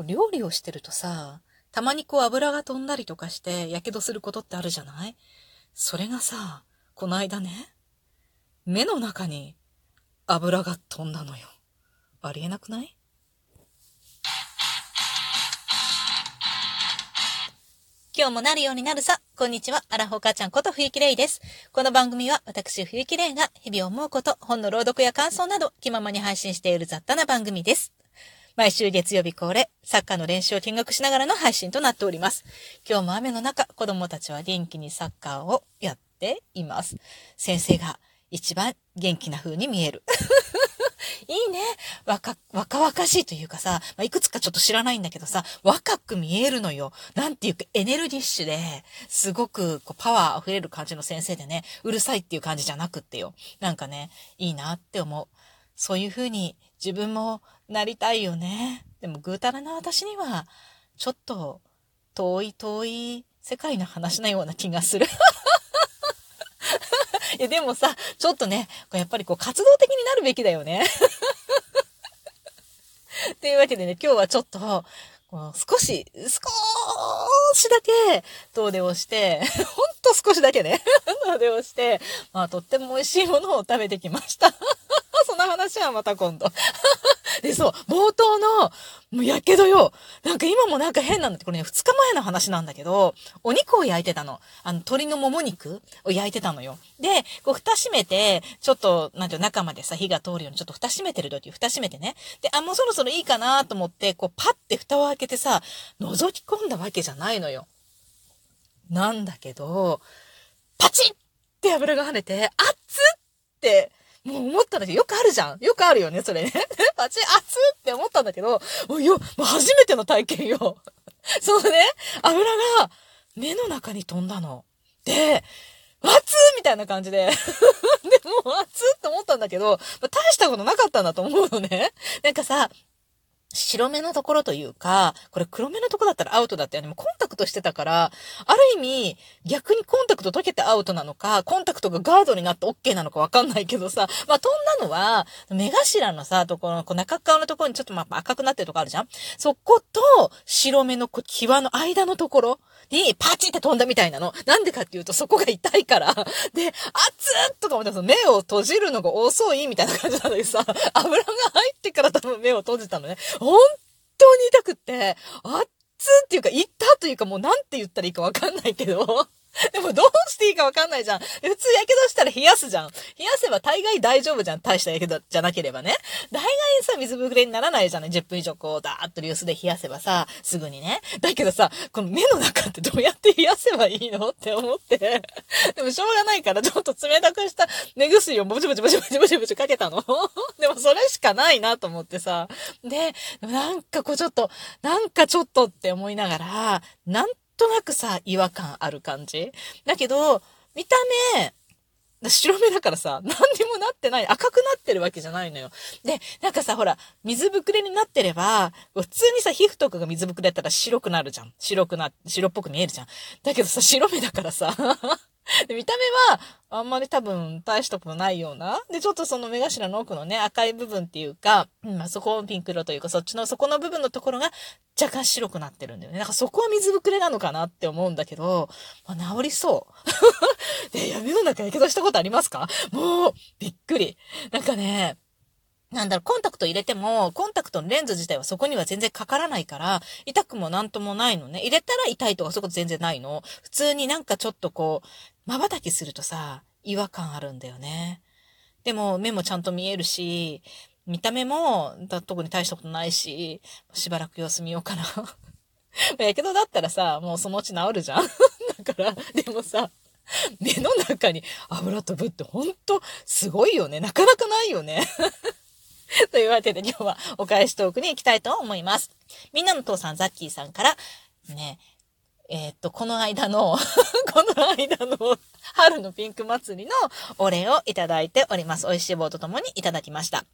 こう料理をしてるとさ、たまにこう油が飛んだりとかして、火傷することってあるじゃない？それがさ、この間ね、目の中に油が飛んだのよ。ありえなくない？今日もなるようになるさ。こんにちは。アラフォー母ちゃんこと冬木玲です。この番組は私冬木玲が日々思うこと、本の朗読や感想など気ままに配信している雑多な番組です。毎週月曜日恒例、サッカーの練習を見学しながらの配信となっております。今日も雨の中、子供たちは元気にサッカーをやっています。先生が一番元気な風に見える。いいね。若、若々しいというかさ、まあ、いくつかちょっと知らないんだけどさ、若く見えるのよ。なんていうかエネルギッシュで、すごくこうパワー溢れる感じの先生でね、うるさいっていう感じじゃなくってよ。なんかね、いいなって思う。そういう風に自分もなりたいよね。でもぐうたらな私には、ちょっと遠い遠い世界の話なような気がする。いや、でもさ、ちょっとね、やっぱりこう活動的になるべきだよね。というわけでね、今日はちょっと、こう少し、少しだけ遠出をして、ほんと少しだけね、遠出をして、まあとっても美味しいものを食べてきました。その話はまた今度。で、そう、冒頭の、もうやけどよ。なんか今もなんか変なんだって、これね、二日前の話なんだけど、お肉を焼いてたの。あの、鶏のもも肉を焼いてたのよ。で、こう、蓋閉めて、ちょっと、なんていう中までさ、火が通るようにちょっと蓋閉めてる時、蓋閉めてね。で、あ、もうそろそろいいかなと思って、こう、パッて蓋を開けてさ、覗き込んだわけじゃないのよ。なんだけど、パチッって油が跳ねて、熱っってもう思ったんだけど、よくあるじゃん。よくあるよね、それね。パチ、熱って思ったんだけど、もうよ、もう初めての体験よ。そのね、油が目の中に飛んだの。で、熱みたいな感じで。でも、熱って思ったんだけど、ま大したことなかったんだと思うのね。なんかさ、白目のところというか、これ黒目のところだったらアウトだったよね。もうコンタクトしてたから、ある意味、逆にコンタクト溶けてアウトなのか、コンタクトがガードになって OK なのかわかんないけどさ、まあ飛んだのは、目頭のさ、ところ、こう中側のところにちょっとま赤くなってるとこあるじゃんそこと白目のこう際の間のところにパチって飛んだみたいなの。なんでかっていうとそこが痛いから。で、熱っとか思って目を閉じるのが遅いみたいな感じなのにさ、油が入ってから多分目を閉じたのね。本当に痛くって、熱っっていうか、痛っというかもうなんて言ったらいいかわかんないけど、でもどうしていいかわかんないじゃん。普通やけどしたら冷やすじゃん。冷やせば大概大丈夫じゃん。大したやけどじゃなければね。大概さ、水ぶくれにならないじゃない。10分以上こう、だーっと流水で冷やせばさ、すぐにね。だけどさ、この目の中ってどうやって冷やせばいいのって思って。でもしょうがないから、ちょっと冷たくした目薬をぼちぼちぼちぼちぼちぼちかけたの。でもそれしかないなと思ってさ。で、なんかこうちょっと、なんかちょっとって思いながら、なんとなくさ、違和感ある感じ？だけど、見た目、白目だからさ、何にもなってない。赤くなってるわけじゃないのよ。で、なんかさ、ほら、水ぶくれになってれば、普通にさ、皮膚とかが水ぶくれだったら白くなるじゃん。白くな、白っぽく見えるじゃん。だけどさ、白目だからさ、で、見た目は、あんまり多分大したことないような。で、ちょっとその目頭の奥のね、赤い部分っていうか、うん、あそこをピンク色というか、そっちの底の部分のところが若干白くなってるんだよね。なんかそこは水ぶくれなのかなって思うんだけど、まあ、治りそう。で、闇の中やけどしたことありますか？もう、びっくり。なんかね、なんだろ、コンタクト入れても、コンタクトのレンズ自体はそこには全然かからないから、痛くもなんともないのね。入れたら痛いとかそういうこと全然ないの。普通になんかちょっとこう、瞬きするとさ、違和感あるんだよね。でも、目もちゃんと見えるし、見た目も、特に大したことないし、しばらく様子見ようかな。やけどだったらさ、もうそのうち治るじゃん だから、でもさ、目の中に油飛ぶってほんとすごいよね。なかなかないよね。というわけで今日はお返しトークに行きたいと思います。みんなの父さん、ザッキーさんから、ね、えー、っと、この間の この間の春のピンク祭りのお礼をいただいております。美味しい棒とともにいただきました。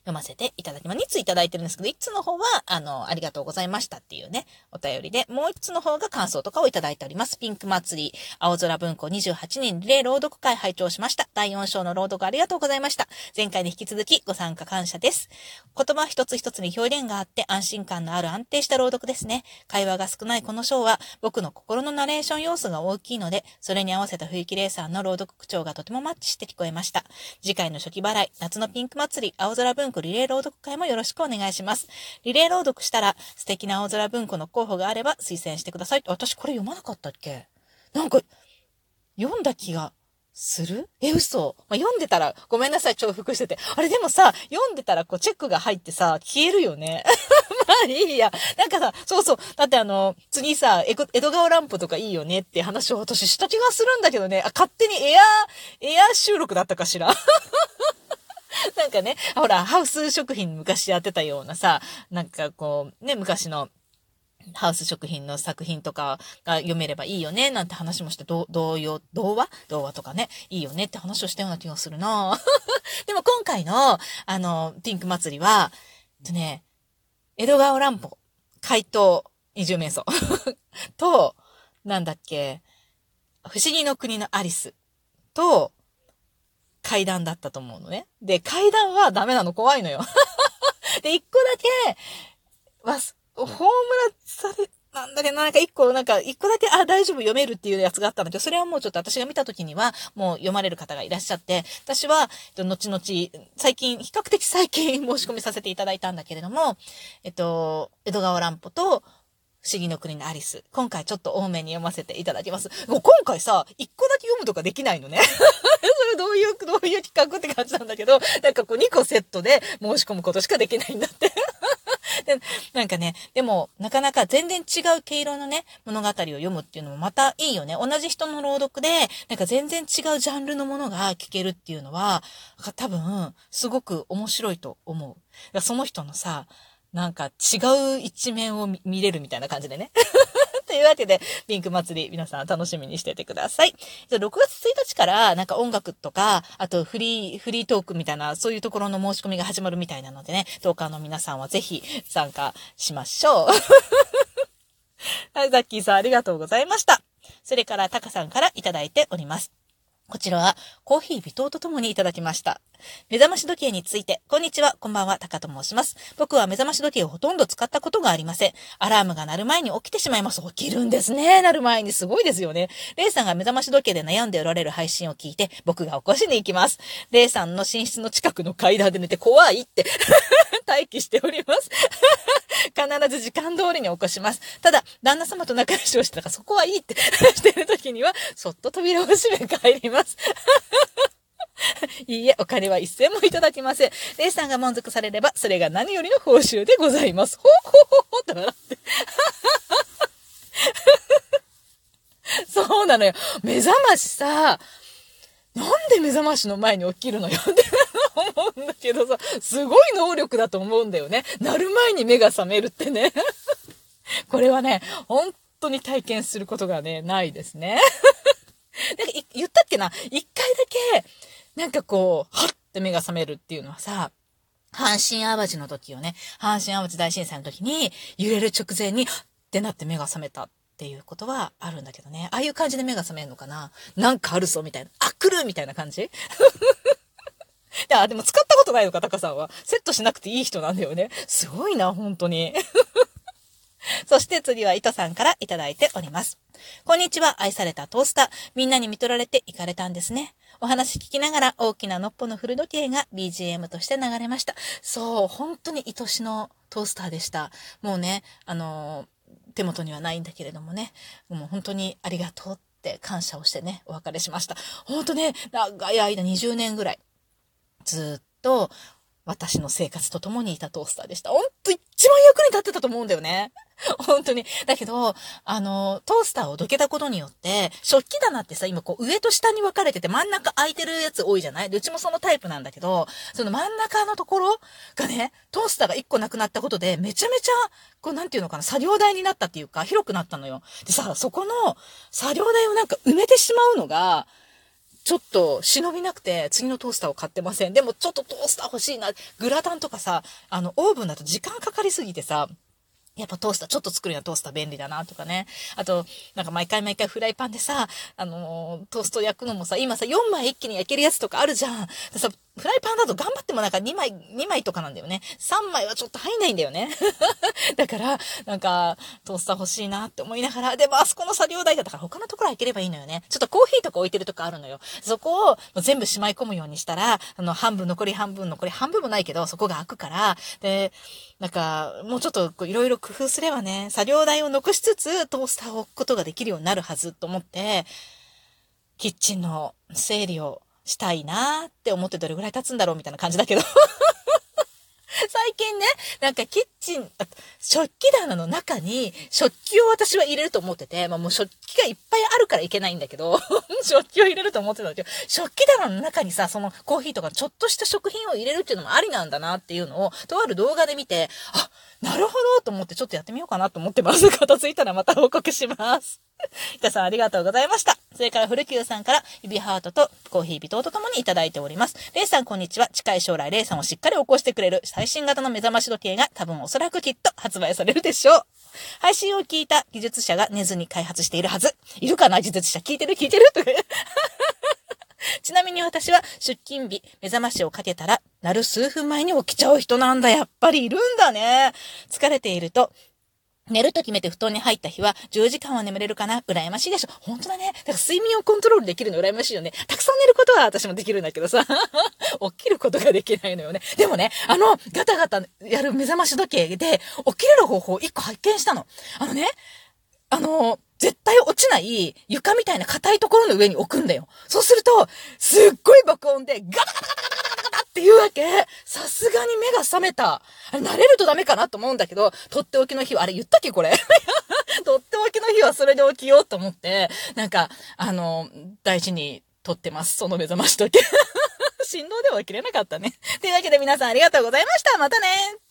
読ませていただきます。2ついただいてるんですけど、1つの方は、あの、ありがとうございましたっていうね、お便りで、もう1つの方が感想とかをいただいております。ピンク祭り、青空文庫28人リレー朗読会拝聴しました。第4章の朗読ありがとうございました。前回に引き続きご参加感謝です。言葉一つ一つに表現があって安心感のある安定した朗読ですね。会話が少ないこの章は、僕の心のナレーション要素が大きいので、それに合わせた雰囲気レーサーの朗読口調がとてもマッチして聞こえました。次回の初期払い、夏のピンク祭り、青空文庫リレー朗読会もよろしくお願いします。リレー朗読したら、素敵な青空文庫の候補があれば推薦してください。私これ読まなかったっけ？なんか、読んだ気がする？え、嘘。まあ、読んでたら、ごめんなさい、重複してて。あれでもさ、読んでたらこうチェックが入ってさ、消えるよね。まあいいや。なんかさ、そうそう。だってあの、次さ、江戸川乱歩とかいいよねって話を私した気がするんだけどね。あ、勝手にエアー、エアー収録だったかしら？なんかね、ほら、ハウス食品昔やってたようなさ、なんかこう、ね、昔の、ハウス食品の作品とかが読めればいいよね、なんて話もして、同様、童話？童話とかね、いいよねって話をしたような気がするな。でも今回の、あの、ピンク祭りは、とね、江戸川乱歩、怪盗、二重瞑想。と、なんだっけ、不思議の国のアリスと、階段だったと思うのね。で、階段はダメなの怖いのよ。で、一個だけ、わ、ホームラされ、なんだけど、なんか一個、なんか一個だけ、あ、大丈夫読めるっていうやつがあったんだけど、それはもうちょっと私が見た時には、もう読まれる方がいらっしゃって、私は、後々、最近、比較的最近申し込みさせていただいたんだけれども、えっと、江戸川乱歩と、不思議の国のアリス。今回ちょっと多めに読ませていただきます。今回さ、一個だけ読むとかできないのね。それどういう、どういう企画って感じなんだけど、なんかこう2個セットで申し込むことしかできないんだって で。なんかね、でも、なかなか全然違う毛色のね、物語を読むっていうのもまたいいよね。同じ人の朗読で、なんか全然違うジャンルのものが聞けるっていうのは、多分、すごく面白いと思う。その人のさ、なんか違う一面を見れるみたいな感じでね。というわけで、ピンク祭り、皆さん楽しみにしててください。6月1日から、なんか音楽とか、あとフリー、フリートークみたいな、そういうところの申し込みが始まるみたいなのでね、トーカーの皆さんはぜひ参加しましょう。はい、ザッキーさんありがとうございました。それから、タカさんからいただいております。こちらはコーヒー微糖とともにいただきました。目覚まし時計について、こんにちは、こんばんは、タカと申します。僕は目覚まし時計をほとんど使ったことがありません。アラームが鳴る前に起きてしまいます。起きるんですね。鳴る前に。すごいですよね。レイさんが目覚まし時計で悩んでおられる配信を聞いて、僕が起こしに行きます。レイさんの寝室の近くの階段で寝て怖いって 待機しております。必ず時間通りに起こします。ただ、旦那様と仲良しをしてたから、そこはいいってしてる時には、そっと扉を閉め帰ります。いいえ、お金は一銭もいただきません。レイさんが満足されれば、それが何よりの報酬でございます。ほほほほって笑って。そうなのよ。目覚ましさ、なんで目覚ましの前に起きるのよ って思うんだけどさ、すごい能力だと思うんだよね。なる前に目が覚めるってね。これはね、本当に体験することがね、ないですね。なんか言ったっけな？一回だけ、なんかこう、はって目が覚めるっていうのはさ、阪神淡路の時よね。阪神淡路大震災の時に、揺れる直前に、ってなって目が覚めたっていうことはあるんだけどね。ああいう感じで目が覚めるのかななんかあるぞみたいな。あ、来るみたいな感じ いや、でも使ったことないのか、タカさんは。セットしなくていい人なんだよね。すごいな、本当に。そして次は糸さんからいただいております。こんにちは、愛されたトースター。みんなに見取られて行かれたんですね。お話聞きながら大きなのっぽの古時計が BGM として流れました。そう、本当に愛しのトースターでした。もうね、あの手元にはないんだけれどもね、もう本当にありがとうって感謝をしてね、お別れしました。本当ね、長い間20年ぐらい、ずっと私の生活と共にいたトースターでした。ほんと一番役に立ってたと思うんだよね。本当に。だけど、あの、トースターをどけたことによって、食器棚ってさ、今こう上と下に分かれてて真ん中空いてるやつ多いじゃない？でうちもそのタイプなんだけど、その真ん中のところがね、トースターが1個なくなったことで、めちゃめちゃ、こうなんていうのかな、作業台になったっていうか、広くなったのよ。でさ、そこの作業台をなんか埋めてしまうのが、ちょっと忍びなくて、次のトースターを買ってません。でもちょっとトースター欲しいな。グラタンとかさ、あの、オーブンだと時間かかりすぎてさ、やっぱトースター、ちょっと作るにはトースター便利だなとかね。あと、なんか毎回毎回フライパンでさ、あのー、トースト焼くのもさ、今さ、4枚一気に焼けるやつとかあるじゃん。フライパンだと頑張ってもなんか2枚、2枚とかなんだよね。3枚はちょっと入んないんだよね。だから、なんか、トースター欲しいなって思いながら、でもあそこの作業台だったから他のところ開ければいいのよね。ちょっとコーヒーとか置いてるとこあるのよ。そこを全部しまい込むようにしたら、あの、半分、残り半分、残り半分もないけど、そこが開くから、で、なんか、もうちょっといろいろ工夫すればね、作業台を残しつつ、トースターを置くことができるようになるはずと思って、キッチンの整理をしたいなって思ってどれぐらい経つんだろうみたいな感じだけど。最近ね、なんかキッチン、食器棚の中に食器を私は入れると思ってて、まあもう食器がいっぱいあるからいけないんだけど、食器を入れると思ってたんだけど、食器棚の中にさ、そのコーヒーとかちょっとした食品を入れるっていうのもありなんだなっていうのを、とある動画で見て、あ、なるほどと思ってちょっとやってみようかなと思ってます。片付いたらまた報告します。ひたさんありがとうございました。それから古久さんから指ハートとコーヒー微糖とともにいただいております。レイさんこんにちは。近い将来レイさんをしっかり起こしてくれる最新型の目覚まし時計が多分おそらくきっと発売されるでしょう。配信を聞いた技術者が寝ずに開発しているはず。いるかな技術者聞いてる聞いてる？とか。ちなみに私は出勤日、目覚ましをかけたら、なる数分前に起きちゃう人なんだ。やっぱりいるんだね。疲れていると、寝ると決めて布団に入った日は10時間は眠れるかな？羨ましいでしょ本当だね。だから睡眠をコントロールできるの羨ましいよね。たくさん寝ることは私もできるんだけどさ。起きることができないのよね。でもね、あの、ガタガタやる目覚まし時計で起きれる方法を一個発見したの。あのね、あの、絶対落ちない床みたいな硬いところの上に置くんだよ。そうすると、すっごい爆音でガタガタガタっていうわけ？さすがに目が覚めた。あれ慣れるとダメかなと思うんだけど、とっておきの日は、あれ言ったっけこれ？とっておきの日はそれで起きようと思って、なんか、あの、大事に撮ってます。その目覚まし時計。振動では起きれなかったね。というわけで皆さんありがとうございました。またね